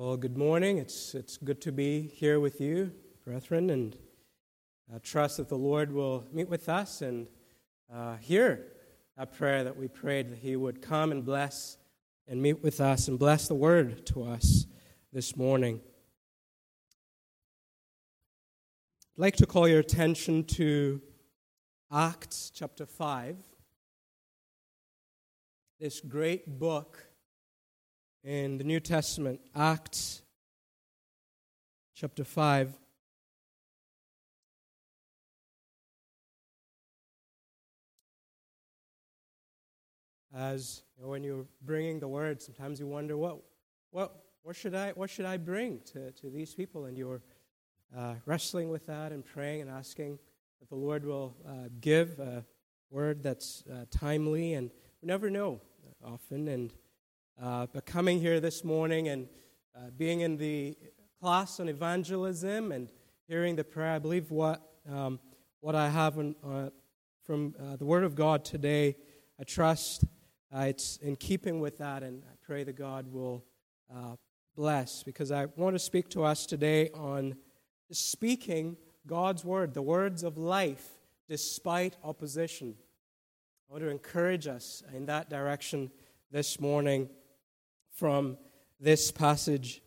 Well, good morning. It's, it's good to be here with you, brethren, and I trust that the Lord will meet with us and uh, hear that prayer that we prayed, that He would come and bless and meet with us and bless the word to us this morning. I'd like to call your attention to Acts chapter 5, this great book in the New Testament, Acts chapter 5. As you know, when you're bringing the word, sometimes you wonder, what, what, what, should, I, what should I bring to, to these people? And you're uh, wrestling with that and praying and asking that the Lord will uh, give a word that's uh, timely. And we never know often. And uh, but coming here this morning and uh, being in the class on evangelism and hearing the prayer, I believe what, um, what I have uh, from uh, the Word of God today, I trust uh, it's in keeping with that, and I pray that God will uh, bless because I want to speak to us today on speaking God's Word, the words of life despite opposition. I want to encourage us in that direction this morning from this passage.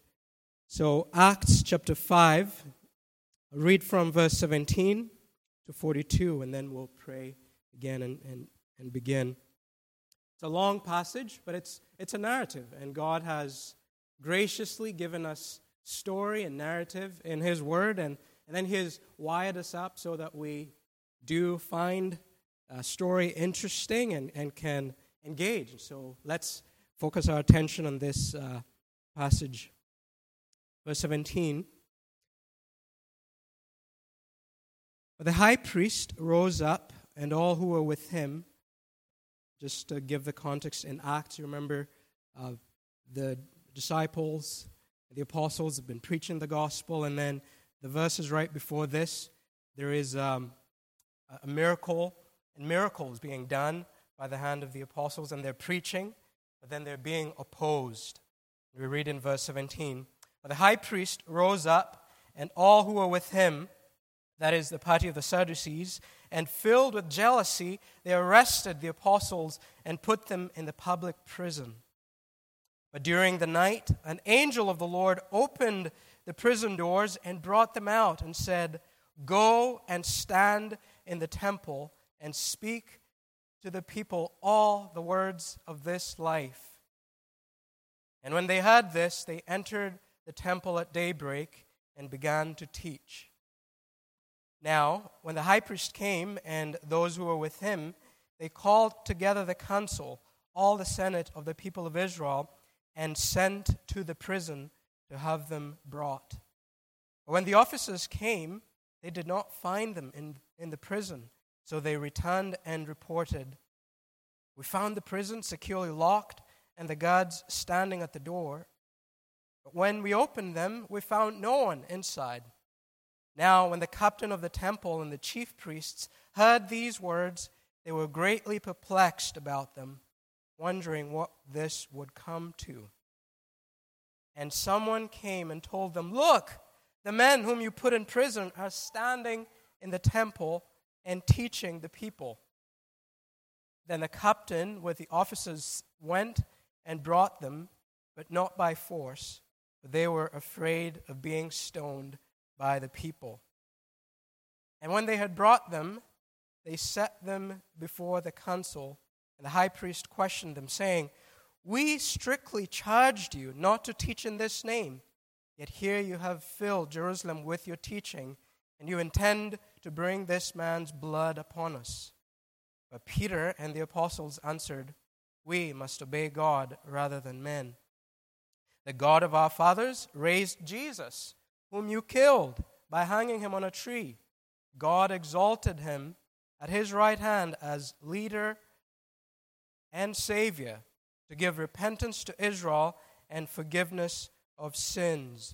So, Acts chapter 5, I'll read from verse 17 to 42, and then we'll pray again and, and, and begin. It's a long passage, but it's, it's a narrative, and God has graciously given us story and narrative in His Word, and, and then He has wired us up so that we do find a story interesting and, and can engage. So let's focus our attention on this uh, passage. Verse 17. But the high priest rose up, and all who were with him, just to give the context in Acts, you remember uh, the disciples, the apostles have been preaching the gospel, and then the verses right before this, there is um, a miracle and miracles being done by the hand of the apostles, and they're preaching but then they're being opposed. We read in verse 17 But the high priest rose up, and all who were with him, that is, the party of the Sadducees, and filled with jealousy, they arrested the apostles and put them in the public prison. But during the night, an angel of the Lord opened the prison doors and brought them out and said, Go and stand in the temple and speak to the people all the words of this life. And when they heard this, they entered the temple at daybreak and began to teach. Now, when the high priest came and those who were with him, they called together the council, all the senate of the people of Israel, and sent to the prison to have them brought. When the officers came, they did not find them in, in the prison so they returned and reported We found the prison securely locked and the guards standing at the door. But when we opened them, we found no one inside. Now, when the captain of the temple and the chief priests heard these words, they were greatly perplexed about them, wondering what this would come to. And someone came and told them, Look, the men whom you put in prison are standing in the temple and teaching the people. Then the captain with the officers went and brought them, but not by force, for they were afraid of being stoned by the people. And when they had brought them, they set them before the council, and the high priest questioned them, saying, We strictly charged you not to teach in this name, yet here you have filled Jerusalem with your teaching, and you intend to bring this man's blood upon us. But Peter and the apostles answered, We must obey God rather than men. The God of our fathers raised Jesus, whom you killed by hanging him on a tree. God exalted him at his right hand as leader and Savior to give repentance to Israel and forgiveness of sins.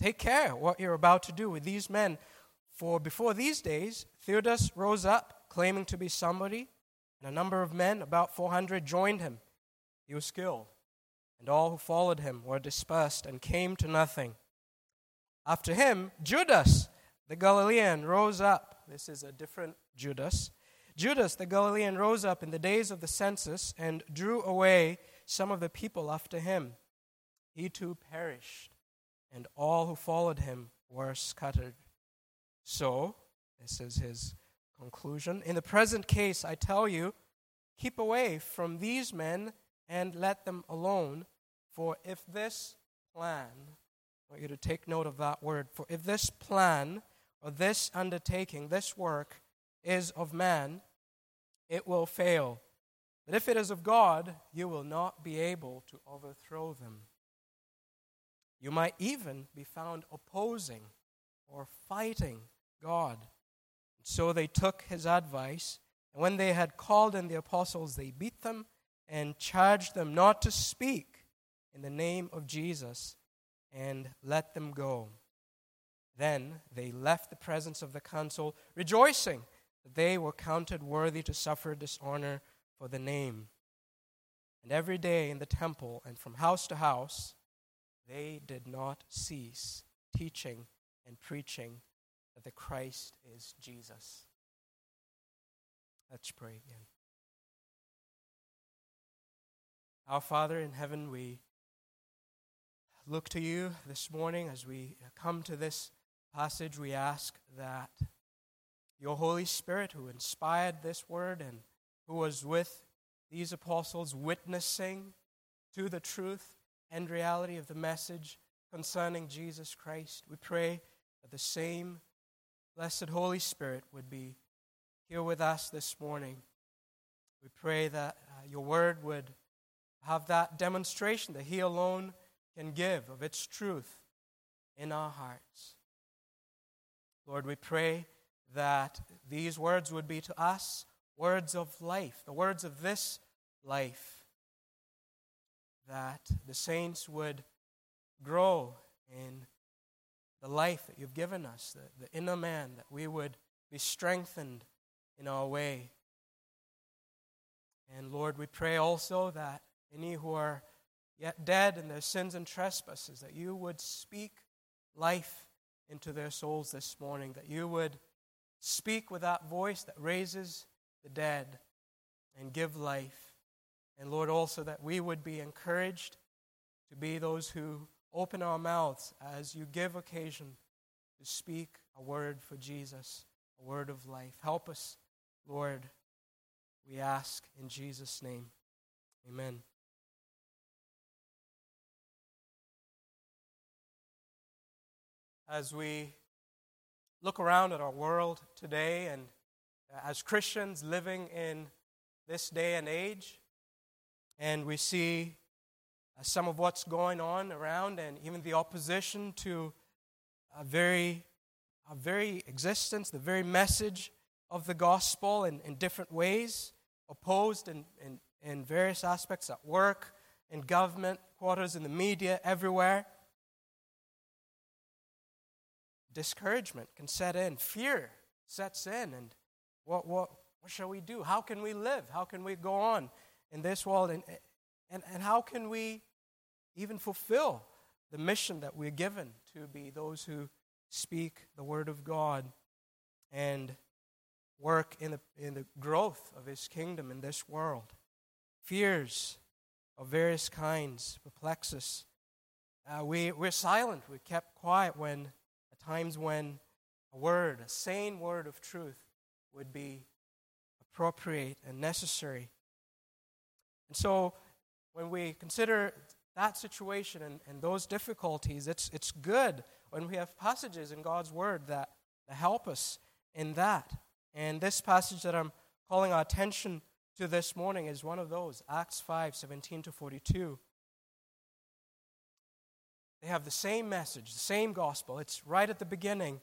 take care what you're about to do with these men. For before these days, Theudas rose up, claiming to be somebody, and a number of men, about 400, joined him. He was killed, and all who followed him were dispersed and came to nothing. After him, Judas, the Galilean, rose up. This is a different Judas. Judas, the Galilean, rose up in the days of the census and drew away some of the people after him. He too perished, and all who followed him were scattered. So, this is his conclusion. In the present case, I tell you, keep away from these men and let them alone. For if this plan, I want you to take note of that word, for if this plan or this undertaking, this work is of man, it will fail. But if it is of God, you will not be able to overthrow them. You might even be found opposing or fighting God. So they took his advice, and when they had called in the apostles, they beat them and charged them not to speak in the name of Jesus and let them go. Then they left the presence of the council, rejoicing that they were counted worthy to suffer dishonor for the name. And every day in the temple and from house to house, they did not cease teaching and preaching that the Christ is Jesus. Let's pray again. Our Father in heaven, we look to you this morning as we come to this passage. We ask that your Holy Spirit, who inspired this word and who was with these apostles, witnessing to the truth and reality of the message concerning Jesus Christ, we pray that the same blessed Holy Spirit would be here with us this morning. We pray that uh, your word would have that demonstration that He alone can give of its truth in our hearts. Lord, we pray that these words would be to us words of life, the words of this life, that the saints would grow in the life that you've given us, the, the inner man, that we would be strengthened in our way. And Lord, we pray also that any who are yet dead in their sins and trespasses, that you would speak life into their souls this morning, that you would speak with that voice that raises the dead and give life. And Lord, also that we would be encouraged to be those who open our mouths as you give occasion to speak a word for Jesus, a word of life. Help us, Lord, we ask in Jesus' name. Amen. As we look around at our world today and as Christians living in this day and age, and we see uh, some of what's going on around and even the opposition to a very, a very existence, the very message of the gospel in, in different ways, opposed in, in, in various aspects at work, in government quarters, in the media, everywhere discouragement can set in, fear sets in, and what, what, what shall we do? How can we live? How can we go on in this world? And, and, and how can we even fulfill the mission that we're given to be those who speak the Word of God and work in the, in the growth of His kingdom in this world? Fears of various kinds perplex us. Uh, we, we're silent. we're kept quiet when at times when a word, a sane word of truth, would be appropriate and necessary. And so, when we consider that situation and, and those difficulties, it's, it's good when we have passages in God's Word that, that help us in that. And this passage that I'm calling our attention to this morning is one of those Acts 5 17 to 42. They have the same message, the same gospel. It's right at the beginning.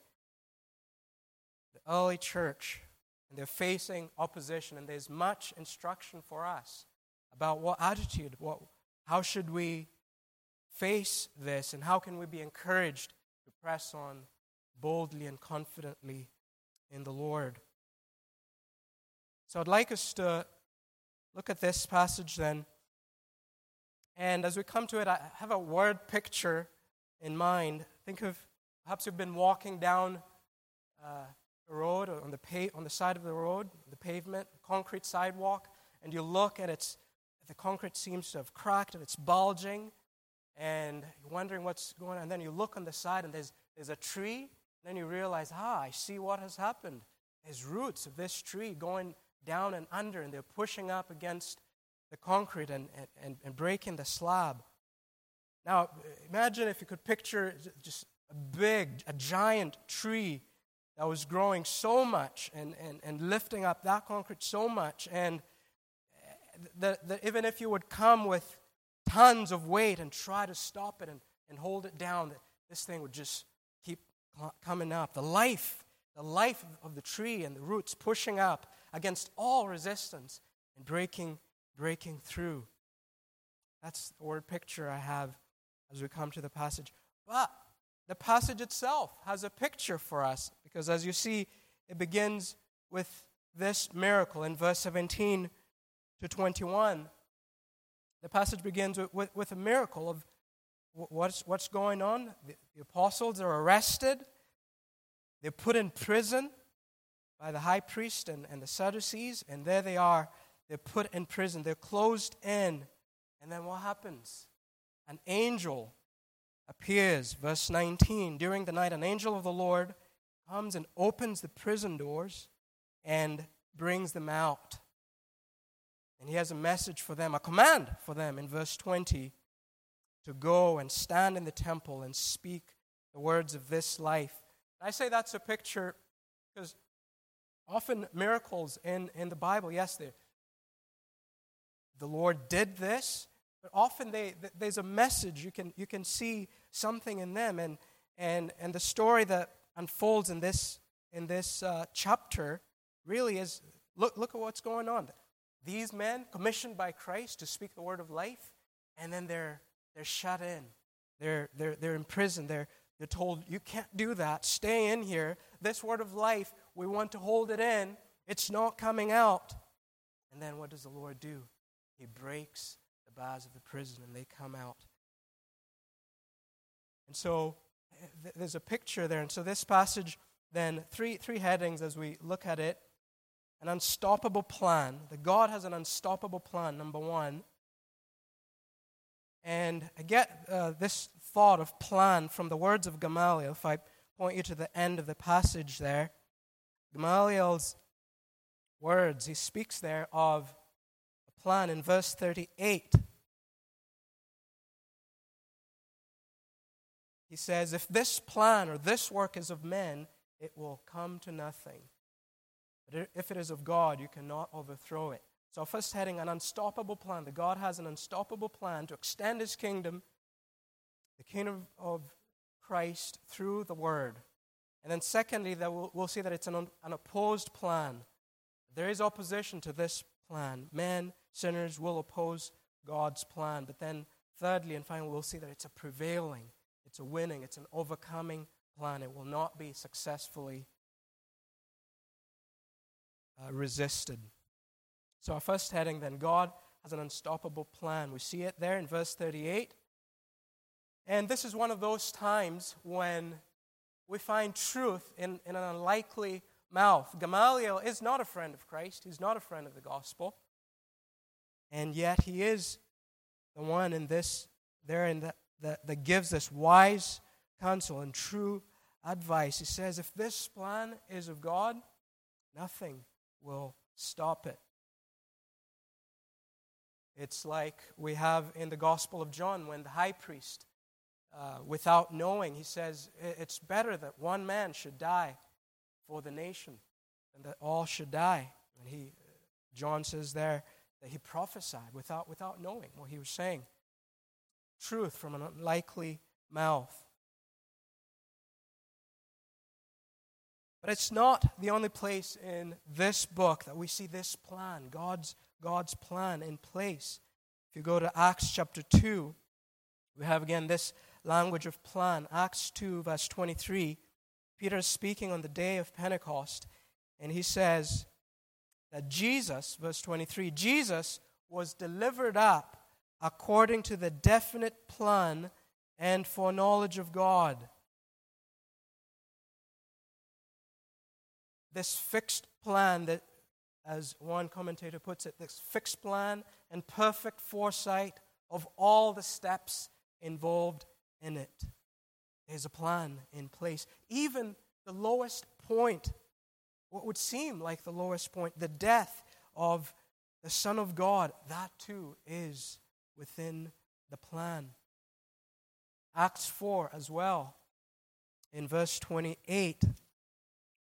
The early church, and they're facing opposition, and there's much instruction for us about what attitude, what, how should we face this, and how can we be encouraged to press on boldly and confidently in the Lord. So I'd like us to look at this passage then. And as we come to it, I have a word picture in mind. Think of perhaps you've been walking down uh, a road on the, pa- on the side of the road, the pavement, concrete sidewalk, and you look and it's the concrete seems to have cracked and it's bulging, and you're wondering what's going on. And then you look on the side and there's, there's a tree, then you realize, ah, I see what has happened. There's roots of this tree going down and under, and they're pushing up against the concrete and, and, and breaking the slab. Now, imagine if you could picture just a big, a giant tree that was growing so much and, and, and lifting up that concrete so much. And that even if you would come with tons of weight and try to stop it and, and hold it down, that this thing would just keep coming up, the life, the life of the tree and the roots pushing up against all resistance and breaking, breaking through. That's the word picture I have as we come to the passage. But the passage itself has a picture for us because, as you see, it begins with this miracle in verse 17 to 21. The passage begins with, with, with a miracle of what's, what's going on? The, the apostles are arrested, they're put in prison by the high priest and, and the Sadducees, and there they are. They're put in prison, they're closed in. And then what happens? An angel appears, verse 19. During the night, an angel of the Lord comes and opens the prison doors and brings them out. And he has a message for them, a command for them in verse 20 to go and stand in the temple and speak the words of this life. I say that's a picture because often miracles in, in the Bible, yes, the Lord did this, but often they, there's a message. You can, you can see something in them. And, and, and the story that unfolds in this, in this uh, chapter really is look, look at what's going on. These men, commissioned by Christ to speak the word of life, and then they're they're shut in. They're, they're, they're in prison. They're, they're told, you can't do that. Stay in here. This word of life, we want to hold it in. It's not coming out. And then what does the Lord do? He breaks the bars of the prison and they come out. And so eh, th- there's a picture there. And so this passage, then, three, three headings as we look at it an unstoppable plan. That God has an unstoppable plan, number one. And I get uh, this thought of plan from the words of Gamaliel. If I point you to the end of the passage there, Gamaliel's words, he speaks there of a plan in verse 38. He says, If this plan or this work is of men, it will come to nothing. But if it is of God, you cannot overthrow it. So, first heading, an unstoppable plan. That God has an unstoppable plan to extend his kingdom, the kingdom of Christ, through the word. And then, secondly, that we'll, we'll see that it's an, an opposed plan. There is opposition to this plan. Men, sinners, will oppose God's plan. But then, thirdly and finally, we'll see that it's a prevailing, it's a winning, it's an overcoming plan. It will not be successfully uh, resisted. So, our first heading then God has an unstoppable plan. We see it there in verse 38. And this is one of those times when we find truth in, in an unlikely mouth. Gamaliel is not a friend of Christ, he's not a friend of the gospel. And yet, he is the one in this, there in that, that, that gives us wise counsel and true advice. He says, if this plan is of God, nothing will stop it. It's like we have in the Gospel of John when the high priest, uh, without knowing, he says, It's better that one man should die for the nation and that all should die. And he, John says there that he prophesied without, without knowing what he was saying. Truth from an unlikely mouth. But it's not the only place in this book that we see this plan, God's, God's plan in place. If you go to Acts chapter 2, we have again this language of plan. Acts 2, verse 23. Peter is speaking on the day of Pentecost, and he says that Jesus, verse 23, Jesus was delivered up according to the definite plan and foreknowledge of God. This fixed plan that, as one commentator puts it, this fixed plan and perfect foresight of all the steps involved in it. There's a plan in place. Even the lowest point, what would seem like the lowest point, the death of the Son of God, that too is within the plan. Acts 4 as well. In verse 28,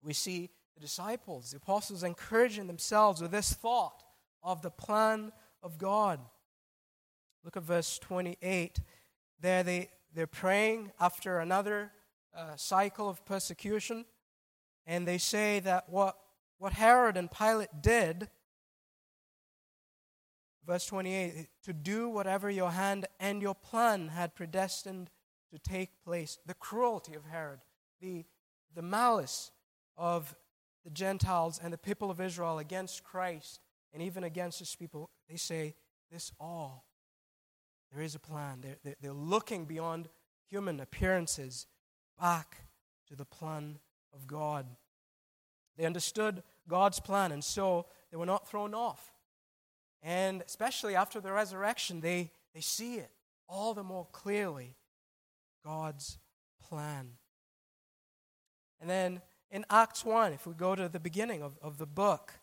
we see the disciples, the apostles, encouraging themselves with this thought of the plan of God. Look at verse 28. There they, they're praying after another uh, cycle of persecution, and they say that what, what Herod and Pilate did, verse 28, to do whatever your hand and your plan had predestined to take place. The cruelty of Herod, the, the malice of the Gentiles and the people of Israel against Christ and even against his people, they say, This all there is a plan. They're, they're looking beyond human appearances back to the plan of God. They understood God's plan, and so they were not thrown off. And especially after the resurrection, they, they see it all the more clearly God's plan. And then in Acts 1, if we go to the beginning of, of the book,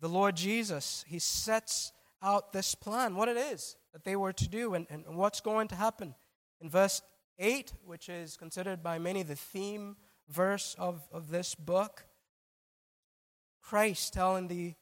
the Lord Jesus, he sets out this plan, what it is that they were to do, and, and what's going to happen. In verse 8, which is considered by many the theme verse of, of this book, Christ telling the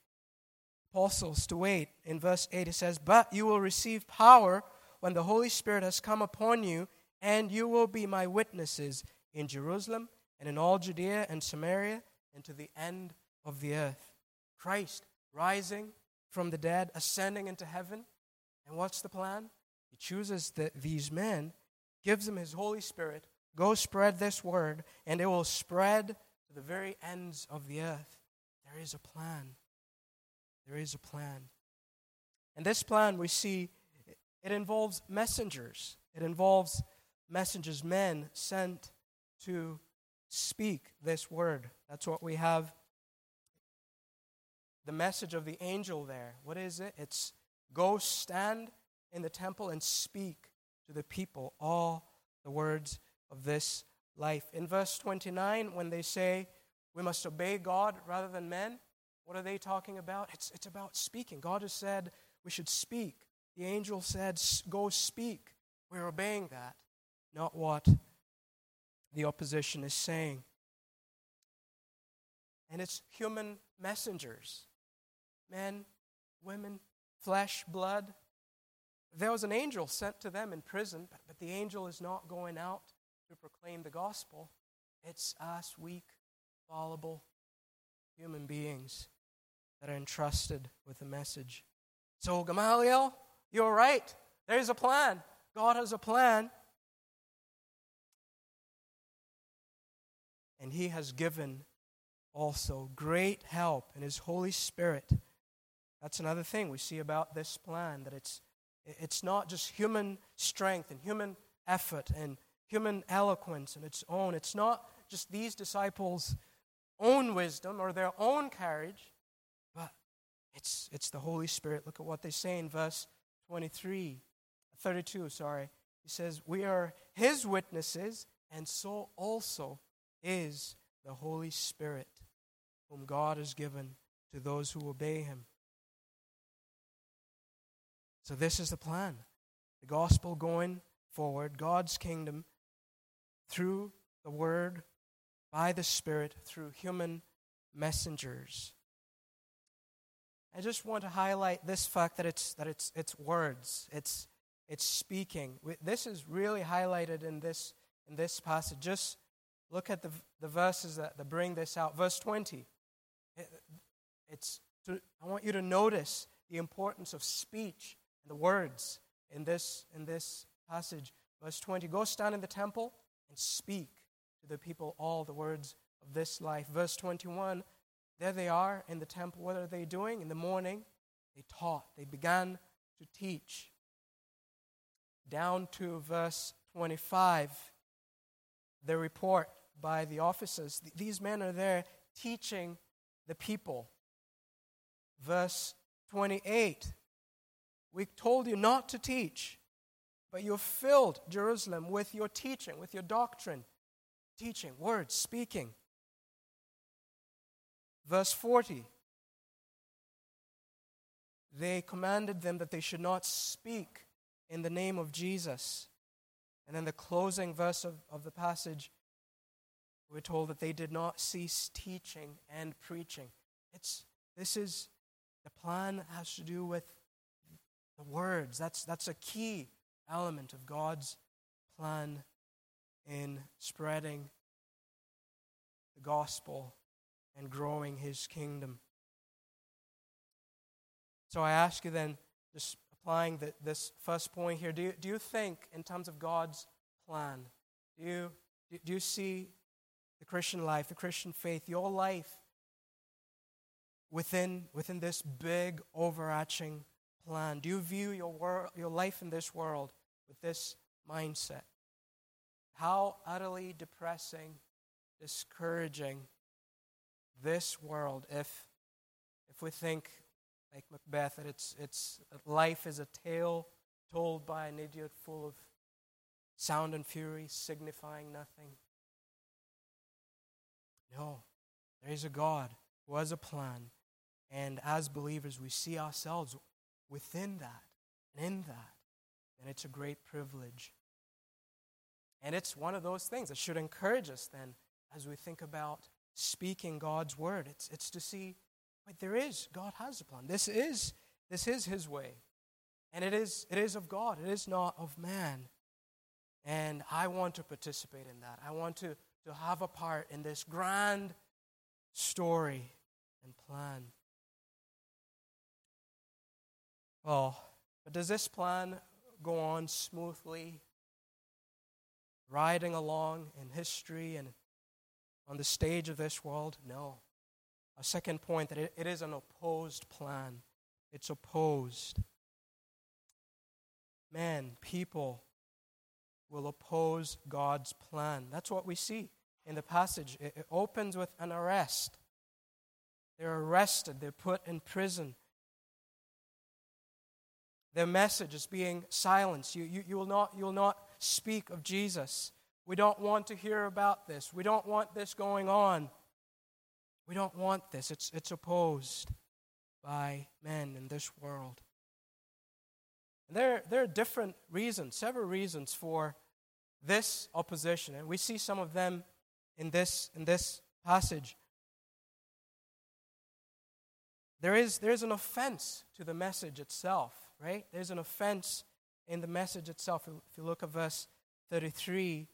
apostles to wait. In verse 8, it says, But you will receive power when the Holy Spirit has come upon you, and you will be my witnesses in Jerusalem and in all Judea and Samaria and to the end of the earth. Christ rising from the dead, ascending into heaven. And what's the plan? He chooses the, these men, gives them his Holy Spirit, go spread this word, and it will spread to the very ends of the earth. There is a plan. There is a plan. And this plan we see it involves messengers. It involves messengers, men sent to speak this word. That's what we have the message of the angel there. What is it? It's go stand in the temple and speak to the people all the words of this life. In verse 29, when they say we must obey God rather than men, what are they talking about? It's, it's about speaking. God has said we should speak. The angel said, Go speak. We're obeying that, not what the opposition is saying. And it's human messengers men, women, flesh, blood. There was an angel sent to them in prison, but, the angel is not going out to proclaim the gospel. It's us, weak, fallible human beings that are entrusted with the message. So, Gamaliel, you're right. There's a plan. God has a plan. And He has given also great help in His Holy Spirit that's another thing we see about this plan that it's, it's not just human strength and human effort and human eloquence and its own. It's not just these disciples' own wisdom or their own courage, but it's, it's the Holy Spirit. Look at what they say in verse 23, 32, sorry. He says, We are His witnesses, and so also is the Holy Spirit, whom God has given to those who obey Him. So, this is the plan the gospel going forward, God's kingdom through the Word, by the Spirit, through human messengers. I just want to highlight this fact that it's, that it's, it's words. It's, it's speaking. This is really highlighted in this, in this passage. Just look at the, the verses that, that bring this out. Verse 20. It, it's to, I want you to notice the importance of speech and the words in this, in this passage. Verse 20 Go stand in the temple and speak to the people all the words of this life. Verse 21 There they are in the temple. What are they doing? In the morning, they taught, they began to teach. Down to verse 25, the report by the officers. These men are there teaching the people. Verse 28 We told you not to teach, but you filled Jerusalem with your teaching, with your doctrine, teaching, words, speaking. Verse 40 They commanded them that they should not speak in the name of Jesus. And then the closing verse of, of the passage, we're told that they did not cease teaching and preaching. It's, this is the plan has to do with the words. That's, that's a key element of God's plan in spreading the gospel and growing his kingdom. So I ask you then, just applying the, this first point here, do you, do you think, in terms of God's plan, do you, do you see Christian life, the Christian faith, your life within, within this big overarching plan? Do you view your, wor- your life in this world with this mindset? How utterly depressing, discouraging this world if, if we think like Macbeth, that it's, it's, that life is a tale told by an idiot full of sound and fury, signifying nothing. No, there is a God who has a plan, and as believers, we see ourselves within that and in that, and it's a great privilege. And it's one of those things that should encourage us then as we think about speaking God's word. It's, it's to see Wait, there is. God has a plan. This is, this is His way. And it is, it is of God, it is not of man. And I want to participate in that. I want to, to have a part in this grand story and plan. Well, but does this plan go on smoothly, riding along in history and on the stage of this world? No. A second point that it, it is an opposed plan. It's opposed. Man, people will oppose God's plan. That's what we see in the passage. It, it opens with an arrest. They're arrested, they're put in prison. Their message is being silenced. You, you, you, will not, you will not speak of Jesus. We don't want to hear about this. We don't want this going on. We don't want this. It's, it's opposed by men in this world. And there, there are different reasons, several reasons for this opposition, and we see some of them in this, in this passage. There is, there is an offense to the message itself, right? There's an offense in the message itself. If you look at verse 33,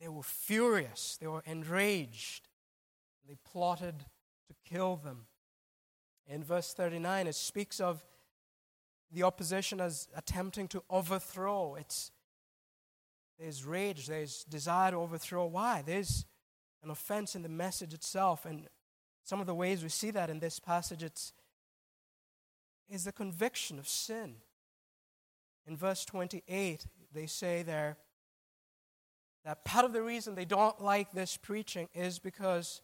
they were furious, they were enraged they plotted to kill them. In verse 39, it speaks of the opposition as attempting to overthrow. It's, there's rage, there's desire to overthrow. Why? There's an offense in the message itself. And some of the ways we see that in this passage it's, is the conviction of sin. In verse 28, they say there that part of the reason they don't like this preaching is because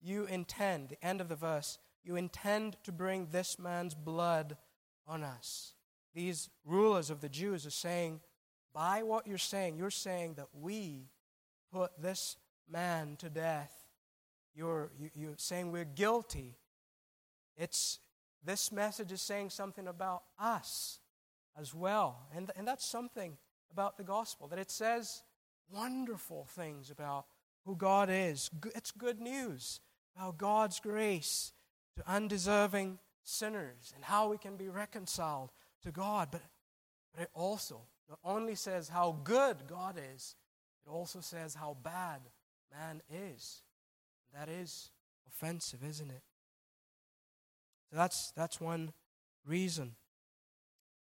you intend, the end of the verse, you intend to bring this man's blood on us. These rulers of the Jews are saying, by what you're saying, you're saying that we put this man to death. You're, you, are you are saying we're guilty. It's, this message is saying something about us as well. And, and that's something about the gospel, that it says wonderful things about who God is. It's good news about God's grace to undeserving sinners and how we can be reconciled to God. But, but it also not only says how good God is, it also says how bad man is. That is offensive, isn't it? So that's, that's one reason.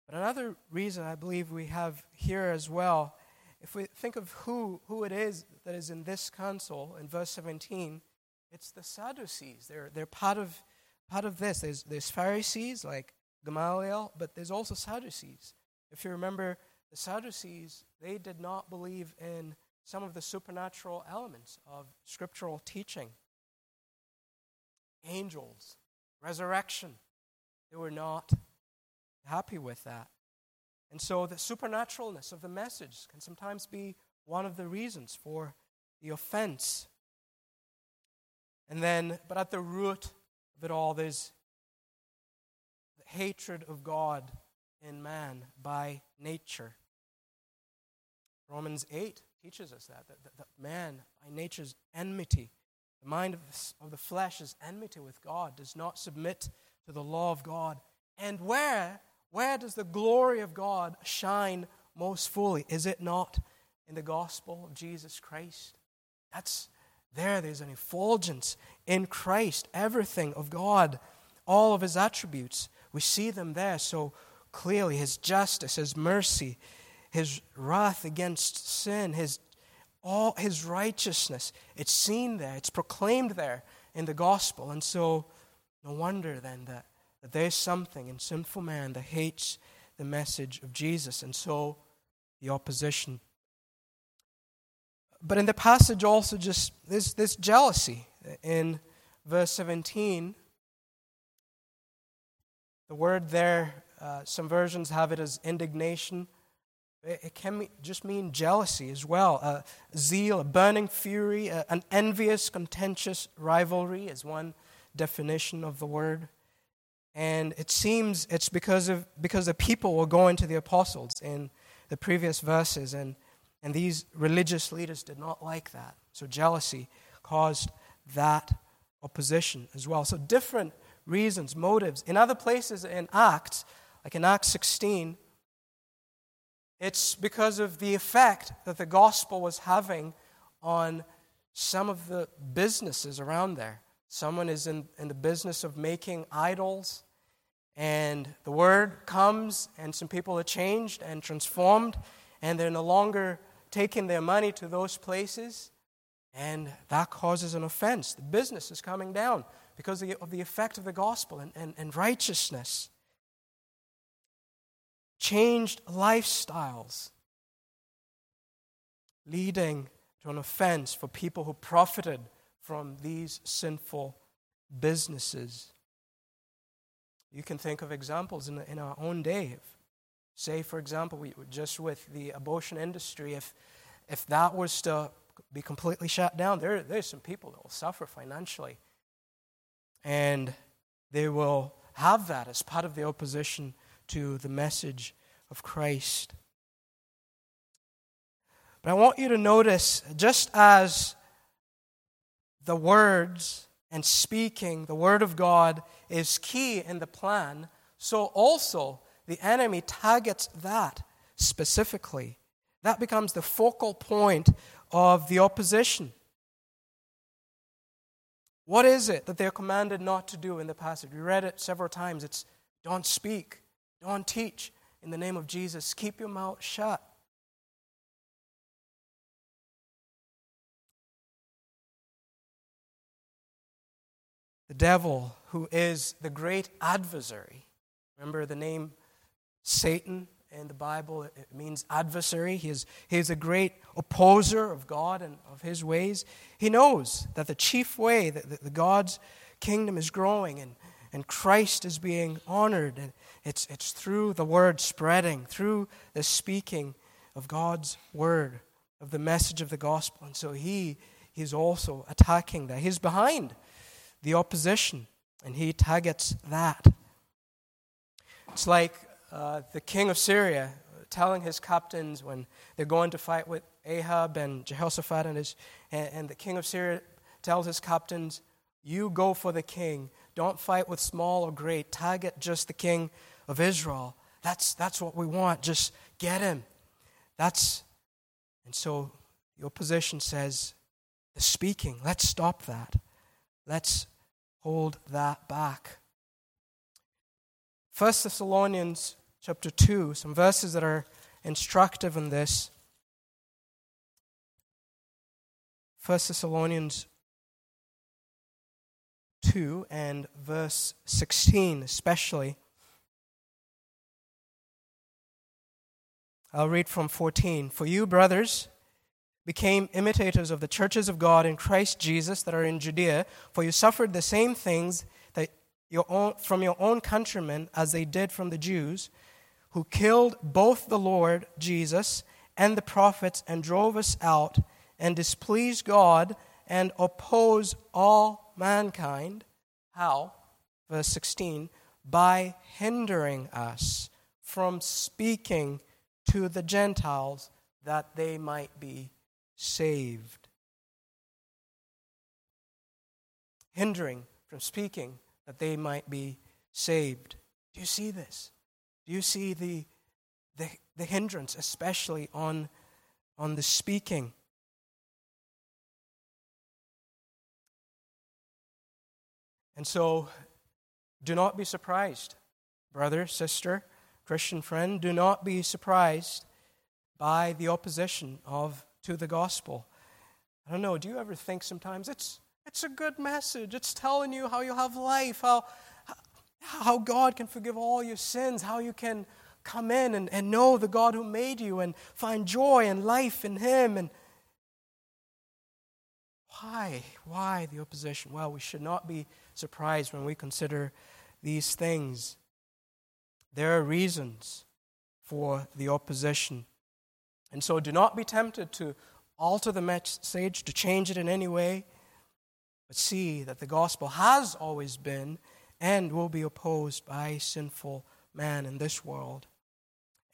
But another reason I believe we have here as well, if we think of who, who it is that is in this council in verse 17, it's the Sadducees. They're, they're part, of, part of this. There's, there's Pharisees like Gamaliel, but there's also Sadducees. If you remember, the Sadducees, they did not believe in some of the supernatural elements of scriptural teaching angels, resurrection. They were not happy with that. And so the supernaturalness of the message can sometimes be one of the reasons for the offense. And then, but at the root of it all, there's the hatred of God in man by nature. Romans 8 teaches us that, that, that man by nature's enmity. The mind of the, of the flesh is enmity with God, does not submit to the law of God. And where where does the glory of God shine most fully? Is it not in the gospel of Jesus Christ? That's there, there's an effulgence in Christ. Everything of God, all of his attributes, we see them there so clearly his justice, his mercy, his wrath against sin, his all his righteousness. It's seen there, it's proclaimed there in the gospel. And so no wonder then that that there's something in sinful man that hates the message of Jesus, and so the opposition. But in the passage, also, just this, this jealousy. In verse 17, the word there, uh, some versions have it as indignation. It, it can just mean jealousy as well. Uh, zeal, a burning fury, uh, an envious, contentious rivalry is one definition of the word. And it seems it's because of because the people were going to the apostles in the previous verses, and, and these religious leaders did not like that. So jealousy caused that opposition as well. So different reasons, motives. In other places in Acts, like in Acts 16, it's because of the effect that the gospel was having on some of the businesses around there. Someone is in, in the business of making idols and the word comes, and some people are changed and transformed, and they're no longer taking their money to those places, and that causes an offense. The business is coming down because of the effect of the gospel and, and, and righteousness. Changed lifestyles leading to an offense for people who profited from these sinful businesses. You can think of examples in, in our own day. If, say, for example, we, just with the abortion industry, if, if that was to be completely shut down, there, there's some people that will suffer financially. And they will have that as part of the opposition to the message of Christ. But I want you to notice just as the words and speaking the Word of God is key in the plan, so also the enemy targets that specifically. That becomes the focal point of the opposition. What is it that they're commanded not to do in the passage? We read it several times. It's don't speak, don't teach in the name of Jesus, keep your mouth shut. The devil, who is the great adversary. Remember the name Satan in the Bible? It means adversary. He is, he is a great opposer of God and of his ways. He knows that the chief way that the God's kingdom is growing and, and Christ is being honored, and it's, it's through the word spreading, through the speaking of God's word, of the message of the gospel. And so he is also attacking that. He's behind the opposition, and he targets that. It's like uh, the king of Syria telling his captains when they're going to fight with Ahab and Jehoshaphat, and, his, and, and the king of Syria tells his captains, You go for the king. Don't fight with small or great. Target just the king of Israel. That's, that's what we want. Just get him. That's, and so your position says, the speaking, let's stop that. Let's hold that back. 1 Thessalonians chapter 2, some verses that are instructive in this. 1 Thessalonians 2 and verse 16, especially. I'll read from 14. For you, brothers, became imitators of the churches of God in Christ Jesus that are in Judea, for you suffered the same things that your own, from your own countrymen as they did from the Jews, who killed both the Lord Jesus and the prophets and drove us out and displeased God and oppose all mankind. How? Verse 16 by hindering us from speaking to the Gentiles that they might be saved. Hindering from speaking that they might be saved. Do you see this? Do you see the, the, the hindrance, especially on, on the speaking? And so, do not be surprised, brother, sister, Christian friend. Do not be surprised by the opposition of to the gospel. I don't know, do you ever think sometimes it's it's a good message. It's telling you how you have life, how how God can forgive all your sins, how you can come in and, and know the God who made you and find joy and life in Him and why? Why the opposition? Well, we should not be surprised when we consider these things. There are reasons for the opposition. And so do not be tempted to alter the message, to change it in any way, but see that the gospel has always been and will be opposed by sinful man in this world.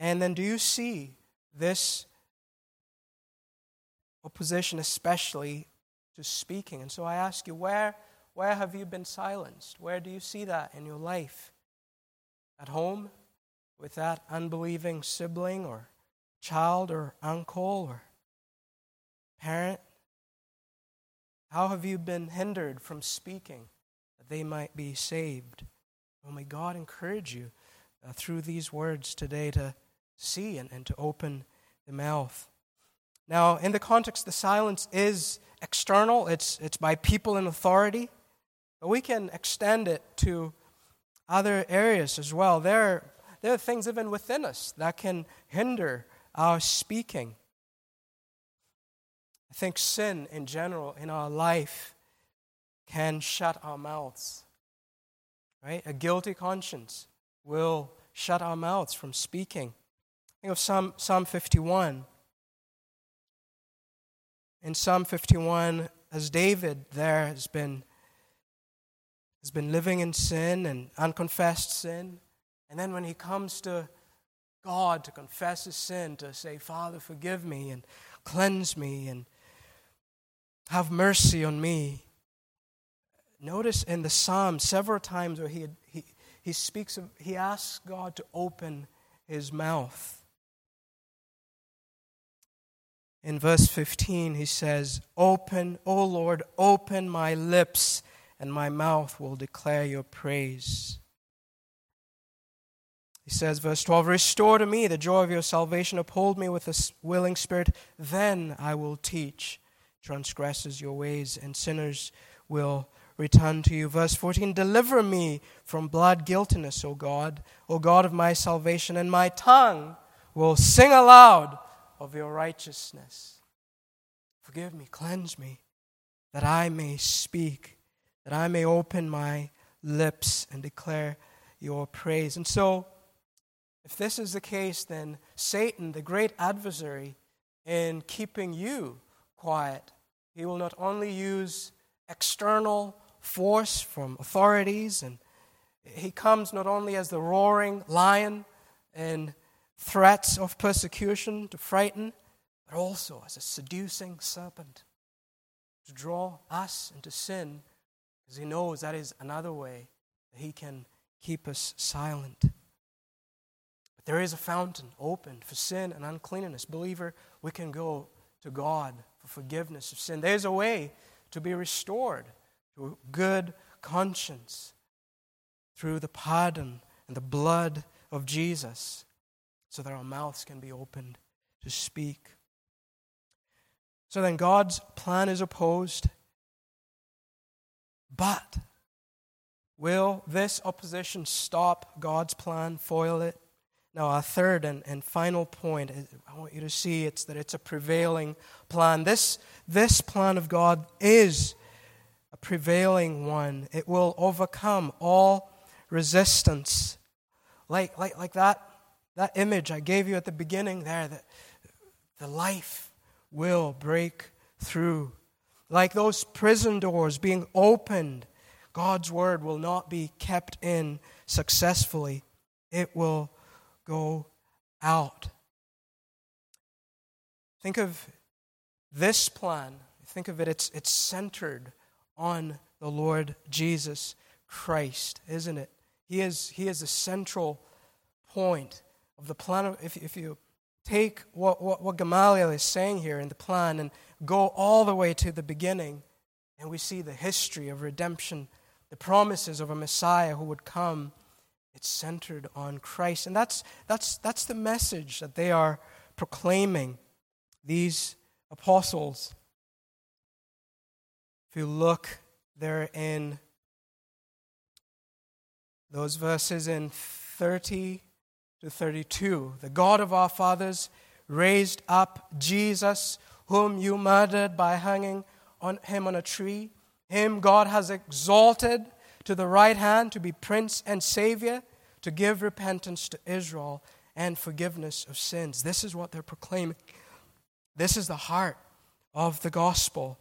And then do you see this opposition, especially to speaking? And so I ask you, where, where have you been silenced? Where do you see that in your life? At home, with that unbelieving sibling or child or uncle or parent? How have you been hindered from speaking that they might be saved? Well, may God encourage you uh, through these words today to see and, and to open the mouth. Now, in the context, the silence is external, it's, it's by people in authority, but we can extend it to other areas as well. There, there are things even within us that can hinder our speaking. I think sin in general in our life can shut our mouths. Right? A guilty conscience will shut our mouths from speaking. Think of Psalm, Psalm 51. In Psalm 51, as David there has been, has been living in sin and unconfessed sin, and then when he comes to God to confess his sin, to say, Father, forgive me and cleanse me and have mercy on me. Notice in the psalm several times where he, he, he speaks of, he asks God to open his mouth. In verse 15, he says, Open, O Lord, open my lips, and my mouth will declare your praise. He says, verse 12, Restore to me the joy of your salvation, uphold me with a willing spirit, then I will teach transgressors your ways, and sinners will return to you. Verse 14, Deliver me from blood guiltiness, O God, O God of my salvation, and my tongue will sing aloud of your righteousness. Forgive me, cleanse me, that I may speak, that I may open my lips and declare your praise. And so, if this is the case, then Satan, the great adversary, in keeping you quiet, he will not only use external force from authorities, and he comes not only as the roaring lion and threats of persecution to frighten, but also as a seducing serpent to draw us into sin, because he knows that is another way that he can keep us silent. But there is a fountain opened for sin and uncleanness. Believer, we can go to God for forgiveness of sin. There's a way to be restored to a good conscience through the pardon and the blood of Jesus so that our mouths can be opened to speak. So then, God's plan is opposed. But will this opposition stop God's plan, foil it? Now, our third and, and final point, I want you to see it's that it's a prevailing plan. This, this plan of God is a prevailing one. It will overcome all resistance. Like, like, like that, that image I gave you at the beginning there, that the life will break through. Like those prison doors being opened, God's word will not be kept in successfully. It will go out. Think of this plan. Think of it, it's, it's centered on the Lord Jesus Christ, isn't it? He is, he is the central point of the plan. Of, if, if you take what, what, what Gamaliel is saying here in the plan and go all the way to the beginning, and we see the history of redemption, the promises of a Messiah who would come it's centered on Christ. And that's, that's, that's the message that they are proclaiming, these apostles. If you look there in those verses in 30 to 32, the God of our fathers raised up Jesus, whom you murdered by hanging on him on a tree. Him God has exalted to the right hand to be Prince and Savior, to give repentance to Israel and forgiveness of sins. This is what they're proclaiming. This is the heart of the gospel.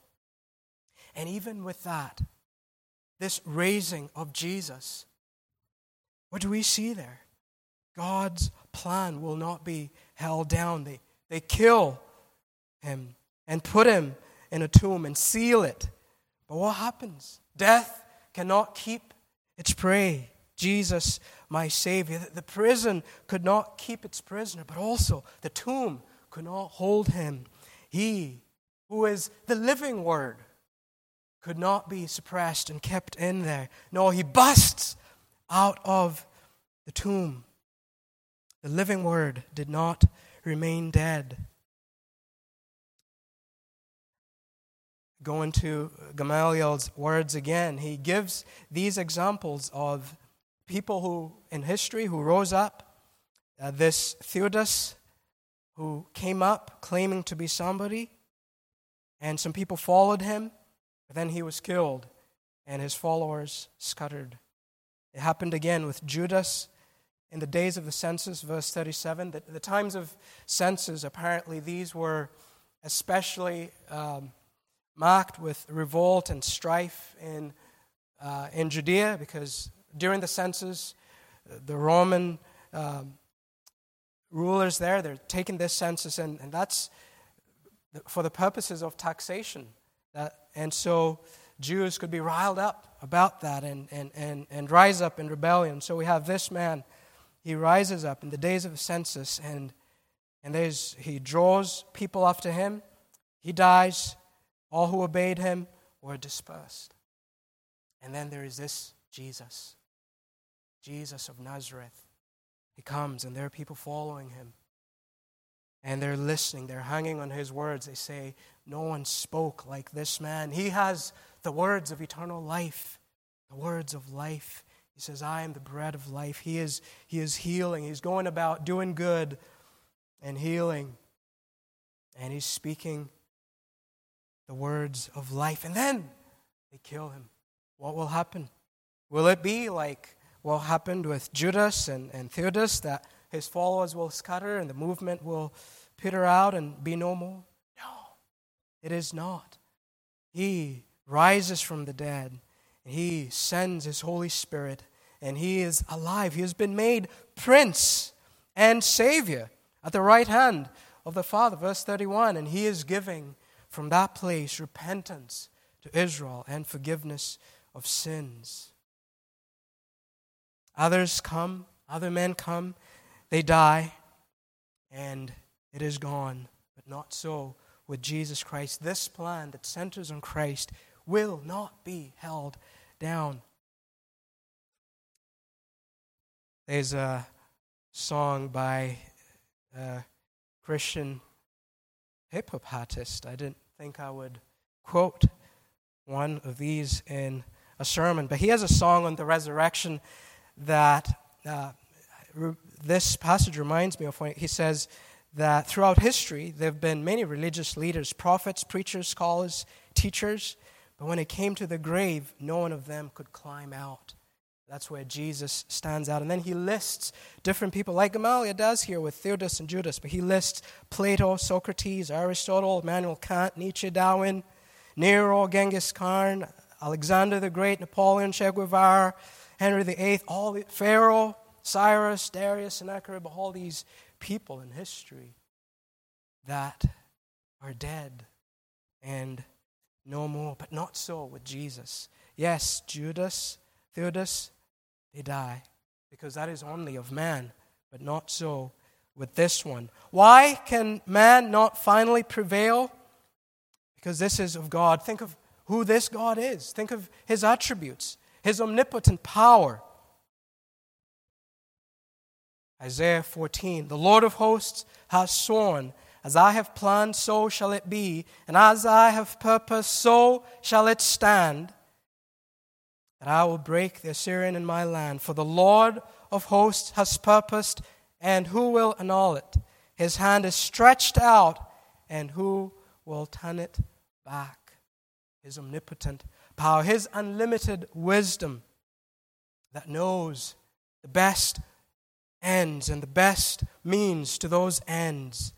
And even with that, this raising of Jesus, what do we see there? God's plan will not be held down. They, they kill him and put him in a tomb and seal it. But what happens? Death cannot keep its prey. Jesus, my Savior. The prison could not keep its prisoner, but also the tomb could not hold him. He, who is the living Word, could not be suppressed and kept in there. No, he busts out of the tomb. The living Word did not remain dead. Going to Gamaliel's words again, he gives these examples of people who in history who rose up. Uh, this Theudas, who came up claiming to be somebody, and some people followed him, but then he was killed, and his followers scattered. It happened again with Judas in the days of the census, verse 37. The, the times of census, apparently, these were especially. Um, marked with revolt and strife in, uh, in Judea because during the census, the Roman um, rulers there, they're taking this census, and, and that's for the purposes of taxation. And so Jews could be riled up about that and, and, and, and rise up in rebellion. So we have this man, he rises up in the days of the census, and, and there's, he draws people after him. He dies, all who obeyed him were dispersed. And then there is this Jesus, Jesus of Nazareth. He comes, and there are people following him. And they're listening, they're hanging on his words. They say, No one spoke like this man. He has the words of eternal life, the words of life. He says, I am the bread of life. He is, he is healing. He's going about doing good and healing. And he's speaking the words of life. And then they kill him. What will happen? Will it be like what happened with Judas and, and Theudas, that his followers will scatter and the movement will peter out and be no more? No, it is not. He rises from the dead, he sends his Holy Spirit, and he is alive. He has been made Prince and Savior at the right hand of the Father. Verse 31 and he is giving from that place repentance to Israel and forgiveness of sins. Others come, other men come. they die, and it is gone. But not so with Jesus Christ. This plan that centers on Christ will not be held down. There's a song by a Christian hip hop artist. I didn't think I would quote one of these in a sermon, but he has a song on the resurrection that uh, this passage reminds me of when he says that throughout history there have been many religious leaders, prophets, preachers, scholars, teachers, but when it came to the grave, no one of them could climb out. That's where Jesus stands out. And then he lists different people, like Gamaliel does here with Theudas and Judas, but he lists Plato, Socrates, Aristotle, Immanuel Kant, Nietzsche, Darwin, Nero, Genghis Khan, Alexander the Great, Napoleon, Che Guevara, Henry VIII, all Pharaoh, Cyrus, Darius, Sennacherib, all these people in history that are dead and no more. But not so with Jesus. Yes, Judas, Theudas, they die because that is only of man, but not so with this one. Why can man not finally prevail? Because this is of God. Think of who this God is, think of his attributes, his omnipotent power. Isaiah 14 The Lord of hosts has sworn, As I have planned, so shall it be, and as I have purposed, so shall it stand that I will break the Assyrian in my land. For the Lord of hosts has purposed, and who will annul it? His hand is stretched out, and who will turn it back? His omnipotent power, His unlimited wisdom that knows the best ends and the best means to those ends.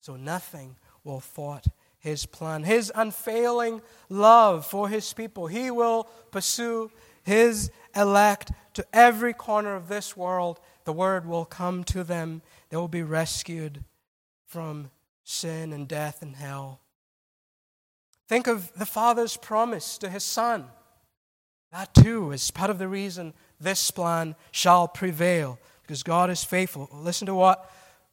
So nothing will thwart his plan. His unfailing love for his people. He will pursue his elect to every corner of this world, the word will come to them. They will be rescued from sin and death and hell. Think of the Father's promise to his Son. That too is part of the reason this plan shall prevail, because God is faithful. Listen to what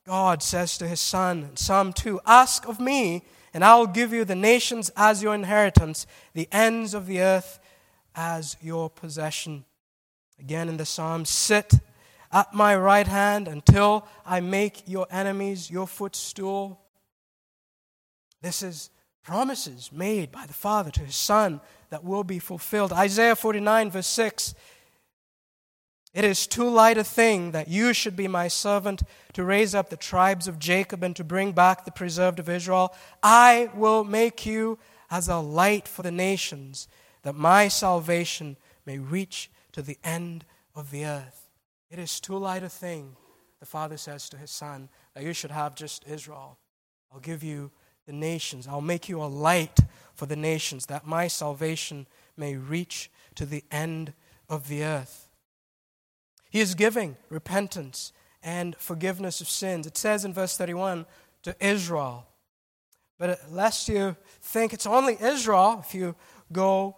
God says to his Son in Psalm 2 Ask of me, and I will give you the nations as your inheritance, the ends of the earth as your possession. Again in the psalm, sit at my right hand until I make your enemies your footstool. This is promises made by the Father to his Son that will be fulfilled. Isaiah 49, verse 6 It is too light a thing that you should be my servant to raise up the tribes of Jacob and to bring back the preserved of Israel. I will make you as a light for the nations that my salvation may reach to the end of the earth. It is too light a thing, the Father says to his Son, that you should have just Israel. I'll give you the nations. I'll make you a light for the nations, that my salvation may reach to the end of the earth. He is giving repentance and forgiveness of sins. It says in verse 31 to Israel. But lest you think it's only Israel, if you go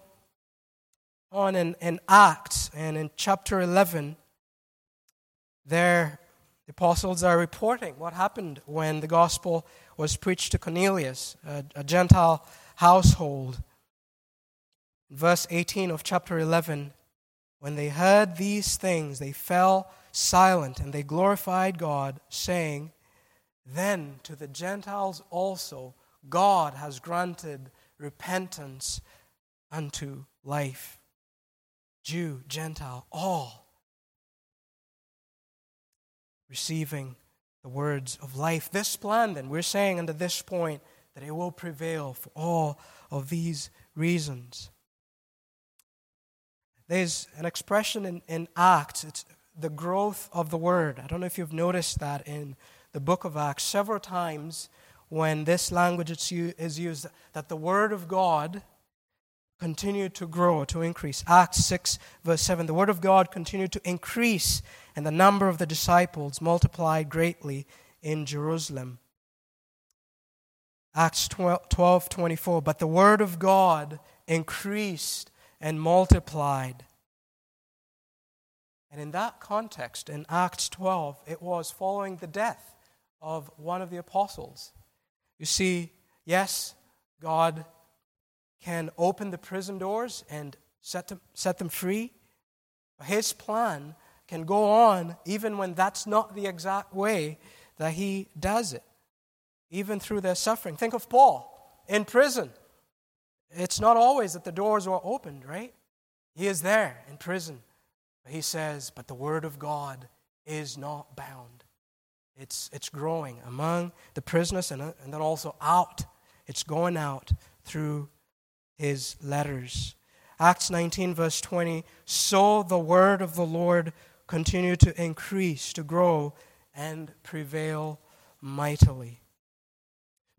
on in, in Acts and in chapter 11, there the apostles are reporting what happened when the gospel was preached to Cornelius, a, a Gentile household. Verse 18 of chapter 11 When they heard these things, they fell silent and they glorified God, saying, Then to the Gentiles also God has granted repentance unto life. Jew, Gentile, all receiving the words of life. This plan, then, we're saying under this point that it will prevail for all of these reasons. There's an expression in, in Acts, it's the growth of the word. I don't know if you've noticed that in the book of Acts. Several times when this language is used, that the word of God continued to grow, to increase. Acts 6, verse 7 the word of God continued to increase, and the number of the disciples multiplied greatly in Jerusalem. Acts 12, 24 but the word of God increased and multiplied. And in that context, in Acts 12, it was following the death of one of the apostles. You see, yes, God can open the prison doors and set them, set them free. His plan can go on even when that's not the exact way that he does it, even through their suffering. Think of Paul in prison. It's not always that the doors are opened, right? He is there in prison. He says, But the word of God is not bound. It's, it's growing among the prisoners and, and then also out. It's going out through his letters. Acts 19, verse 20 So the word of the Lord continued to increase, to grow, and prevail mightily.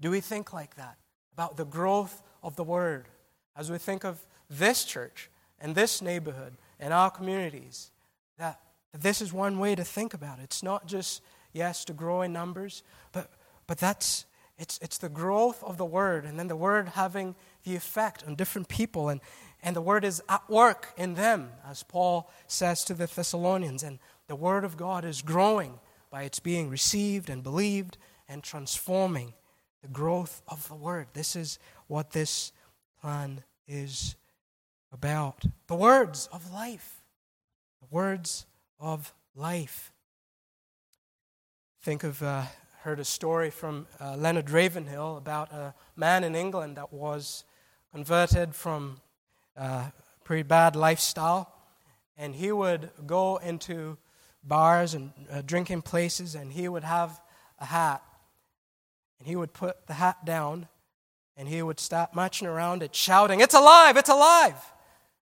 Do we think like that about the growth of the word as we think of this church and this neighborhood and our communities? That, this is one way to think about it. It's not just, yes, to grow in numbers, but, but that's it's, it's the growth of the word, and then the word having the effect on different people, and, and the word is at work in them, as Paul says to the Thessalonians. And the word of God is growing by its being received and believed and transforming the growth of the word. This is what this plan is about. The words of life. The words of life. Think of uh, heard a story from uh, Leonard Ravenhill about a man in England that was converted from a uh, pretty bad lifestyle. And he would go into bars and uh, drinking places, and he would have a hat. And he would put the hat down, and he would start marching around it, shouting, It's alive! It's alive!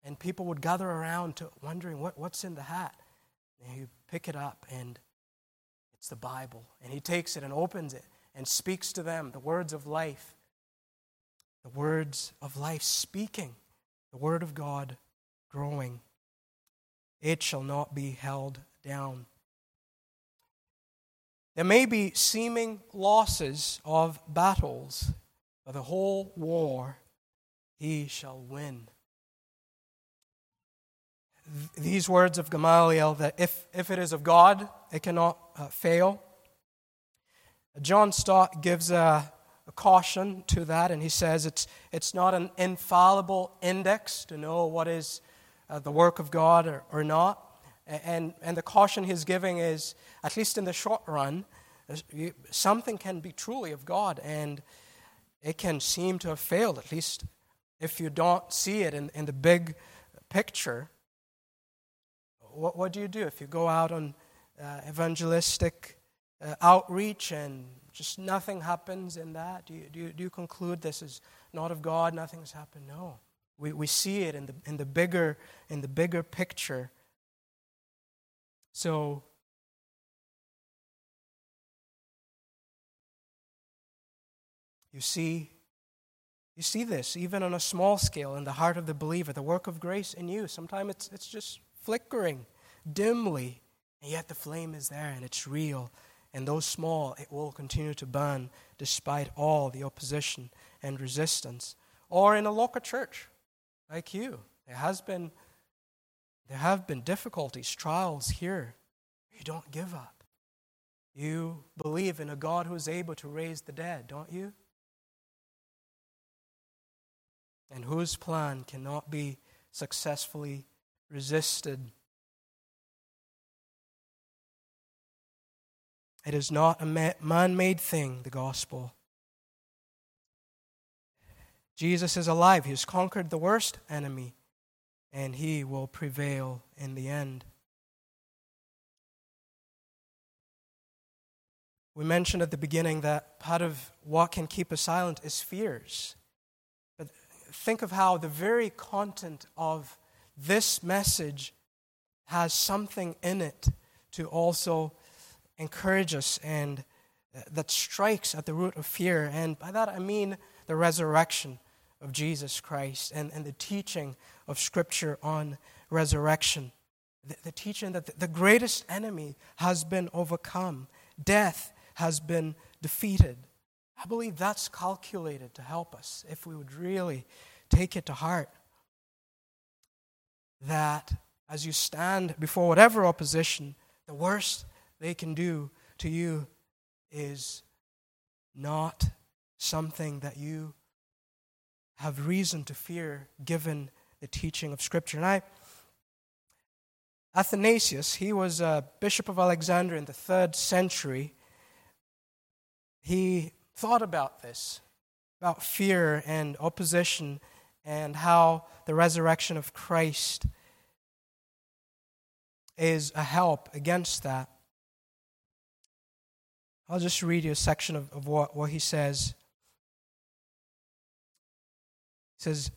And people would gather around to wondering what, what's in the hat. And he'd pick it up, and it's the Bible. And he takes it and opens it and speaks to them the words of life. The words of life speaking, the word of God growing. It shall not be held down. There may be seeming losses of battles, but the whole war he shall win these words of Gamaliel that if, if it is of God, it cannot uh, fail. John Stott gives a, a, caution to that, and he says it's, it's not an infallible index to know what is uh, the work of God or, or not. And, and the caution he's giving is, at least in the short run, something can be truly of God, and it can seem to have failed, at least if you don't see it in, in the big picture what, what do you do if you go out on uh, evangelistic uh, outreach and just nothing happens in that? Do you, do, you, do you conclude this is not of God, nothing's happened? No. We, we see it in the, in, the bigger, in the bigger picture. So, you see, you see this even on a small scale in the heart of the believer, the work of grace in you. Sometimes it's, it's just flickering dimly, and yet the flame is there and it's real. And though small, it will continue to burn despite all the opposition and resistance. Or in a local church like you, there has been there have been difficulties, trials here. You don't give up. You believe in a God who is able to raise the dead, don't you? And whose plan cannot be successfully resisted. It is not a man made thing, the gospel. Jesus is alive. He has conquered the worst enemy, and he will prevail in the end. We mentioned at the beginning that part of what can keep us silent is fears. Think of how the very content of this message has something in it to also encourage us and uh, that strikes at the root of fear. And by that I mean the resurrection of Jesus Christ and, and the teaching of Scripture on resurrection. The, the teaching that the, the greatest enemy has been overcome, death has been defeated. I believe that's calculated to help us if we would really take it to heart that as you stand before whatever opposition, the worst they can do to you is not something that you have reason to fear given the teaching of Scripture. And I, Athanasius, he was a bishop of Alexandria in the third century. He thought about this, about fear and opposition, and how the resurrection of Christ is a help against that. I'll just read you a section of, of what, what he says. He says,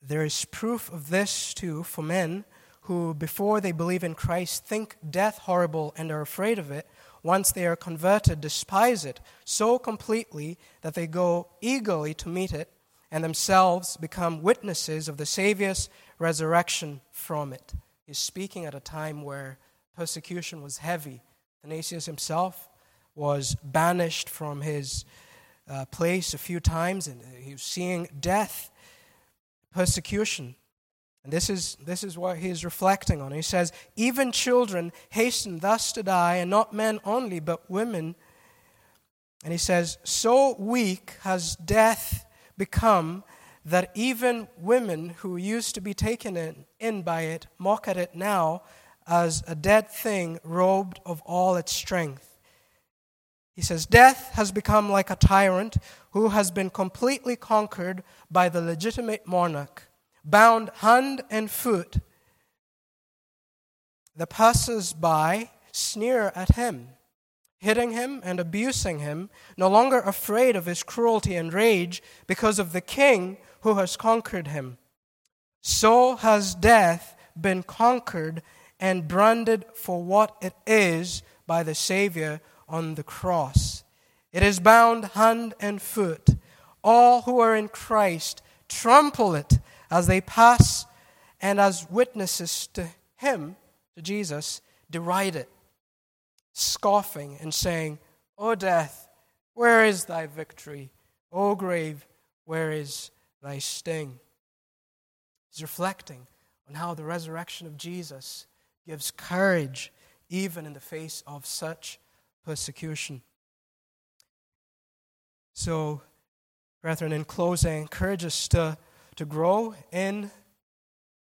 There is proof of this too for men who, before they believe in Christ, think death horrible and are afraid of it. Once they are converted, despise it so completely that they go eagerly to meet it and themselves become witnesses of the Savior's resurrection from it. He's speaking at a time where persecution was heavy. Athanasius himself was banished from his uh, place a few times, and he was seeing death persecution. And this is, this is what he is reflecting on. He says, Even children hasten thus to die, and not men only, but women. And he says, So weak has death become that even women who used to be taken in, in by it mock at it now as a dead thing robed of all its strength. He says, Death has become like a tyrant who has been completely conquered by the legitimate monarch, bound hand and foot. The passers by sneer at him, hitting him and abusing him, no longer afraid of his cruelty and rage because of the king who has conquered him. So has death been conquered and branded for what it is by the Savior on the cross. It is bound hand and foot. All who are in Christ trample it as they pass and as witnesses to Him, to Jesus, deride it, scoffing and saying, O death, where is thy victory? O grave, where is thy sting? He's reflecting on how the resurrection of Jesus gives courage even in the face of such persecution. So, brethren, in closing, I encourage us to, to grow in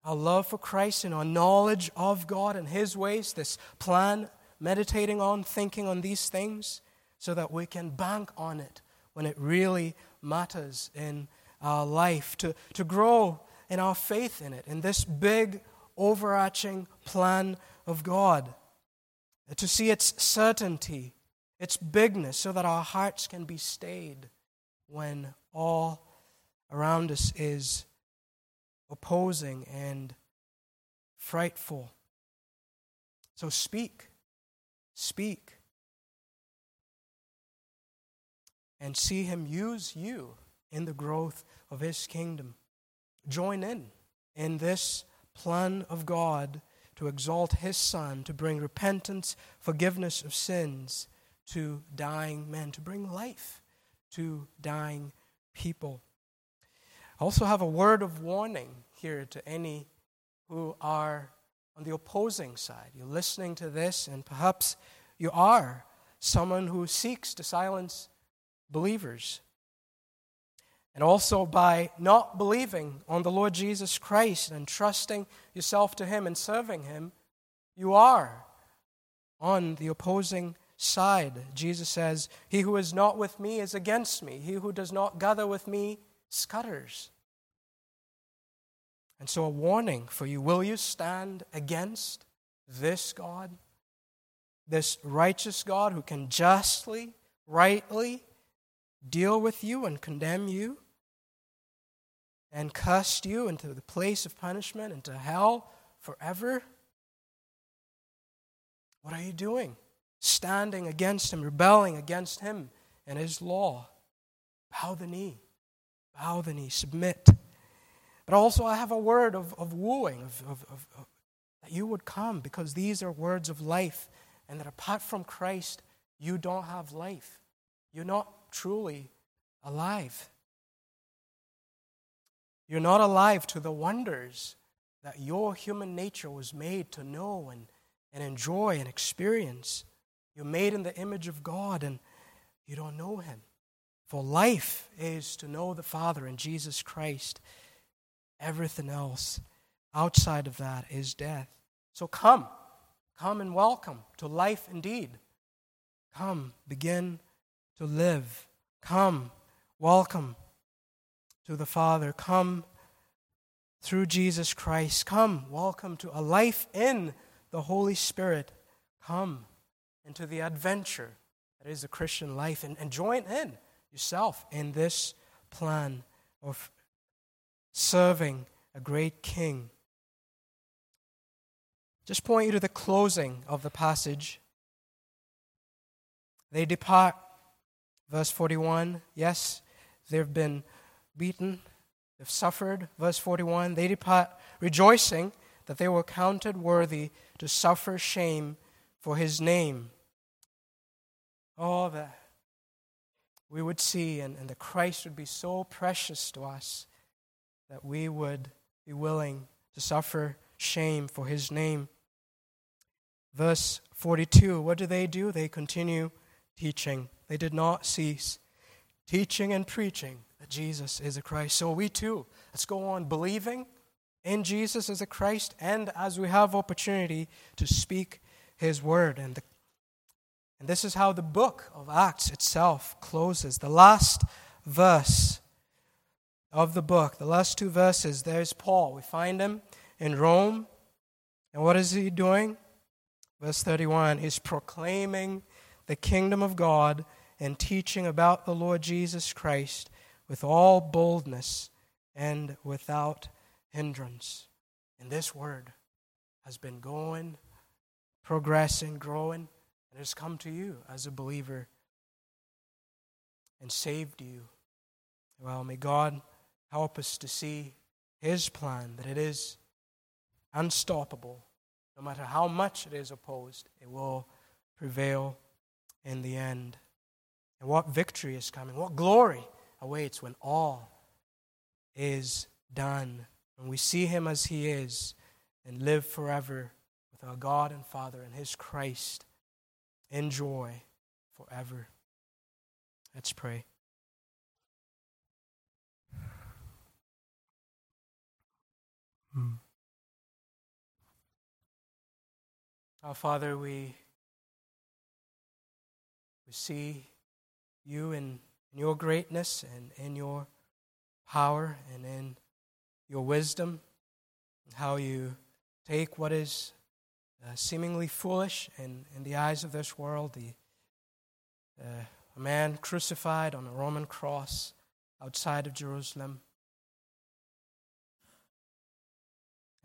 our love for Christ and our knowledge of God and His ways, this plan, meditating on, thinking on these things, so that we can bank on it when it really matters in our life, to, to grow in our faith in it, in this big, overarching plan of God, to see its certainty its bigness, so that our hearts can be stayed when all around us is opposing and frightful. So speak, speak, and see Him use you in the growth of His kingdom. Join in in this plan of God to exalt His Son, to bring repentance, forgiveness of sins to dying men, to bring life to dying people. Also have a word of warning here to any who are on the opposing side. You're listening to this, and perhaps you are someone who seeks to silence believers. And also by not believing on the Lord Jesus Christ and trusting yourself to Him and serving Him, you are on the opposing side. Jesus says, He who is not with me is against me. He who does not gather with me scatters. And so, a warning for you will you stand against this God, this righteous God who can justly, rightly deal with you and condemn you and cast you into the place of punishment, into hell forever? What are you doing? standing against him, rebelling against him and his law. Bow the knee. Bow the knee. Submit. But also, I have a word of, of wooing, of, of, of, that you would come, because these are words of life, and that apart from Christ, you don't have life. You're not truly alive. You're not alive to the wonders that your human nature was made to know and, and enjoy and experience. You're made in the image of God and you don't know Him. For life is to know the Father and Jesus Christ. Everything else outside of that is death. So come, come and welcome to life indeed. Come, begin to live. Come, welcome to the Father. Come through Jesus Christ. Come, welcome to a life in the Holy Spirit. Come into the adventure that is the Christian life and, and join in yourself in this plan of serving a great king. Just point you to the closing of the passage. They depart, verse 41. Yes, they've been beaten, they've suffered. Verse 41 they depart rejoicing that they were counted worthy to suffer shame for his name. Oh, that we would see and, and that Christ would be so precious to us that we would be willing to suffer shame for his name. Verse 42 What do they do? They continue teaching. They did not cease teaching and preaching that Jesus is a Christ. So we too, let's go on believing in Jesus as a Christ and as we have opportunity to speak his word. And, the, and this is how the book of Acts itself closes. The last verse of the book, the last two verses, there's Paul. We find him in Rome. And what is he doing? Verse 31 He's proclaiming the kingdom of God and teaching about the Lord Jesus Christ with all boldness and without hindrance. And this word has been going, progressing, growing, and has come to you as a believer and saved you. Well, may God help us to see His plan, that it is unstoppable. No matter how much it is opposed, it will prevail in the end. And what victory is coming, what glory awaits when all is done. When we see Him as He is and live forever with our God and Father and His Christ in joy forever. Let's pray. Hmm. Our Father, we, we see you in, in your greatness and in your power and in your wisdom, how you take what is uh, seemingly foolish in, in the eyes of this world, the, uh, a man crucified on a Roman cross outside of Jerusalem,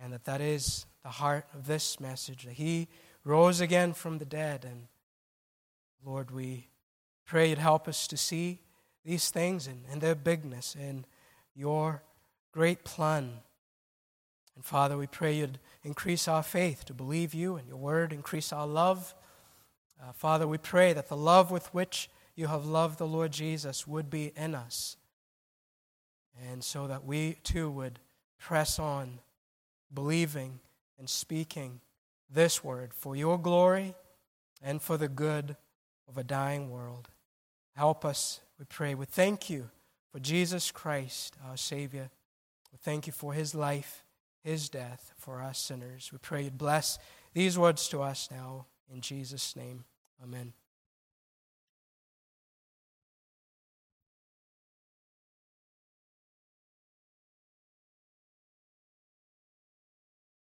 and that that is the heart of this message, that he rose again from the dead. And Lord, we pray you'd help us to see these things and, and their bigness and your great plan. And Father, we pray you'd increase our faith to believe you and your word, increase our love. Uh, Father, we pray that the love with which you have loved the Lord Jesus would be in us. And so that we too would press on, believing and speaking this word for your glory and for the good of a dying world. Help us, we pray. We thank you for Jesus Christ, our Savior. We thank you for his life, his death for us sinners. We pray you'd bless these words to us now. In Jesus' name, amen.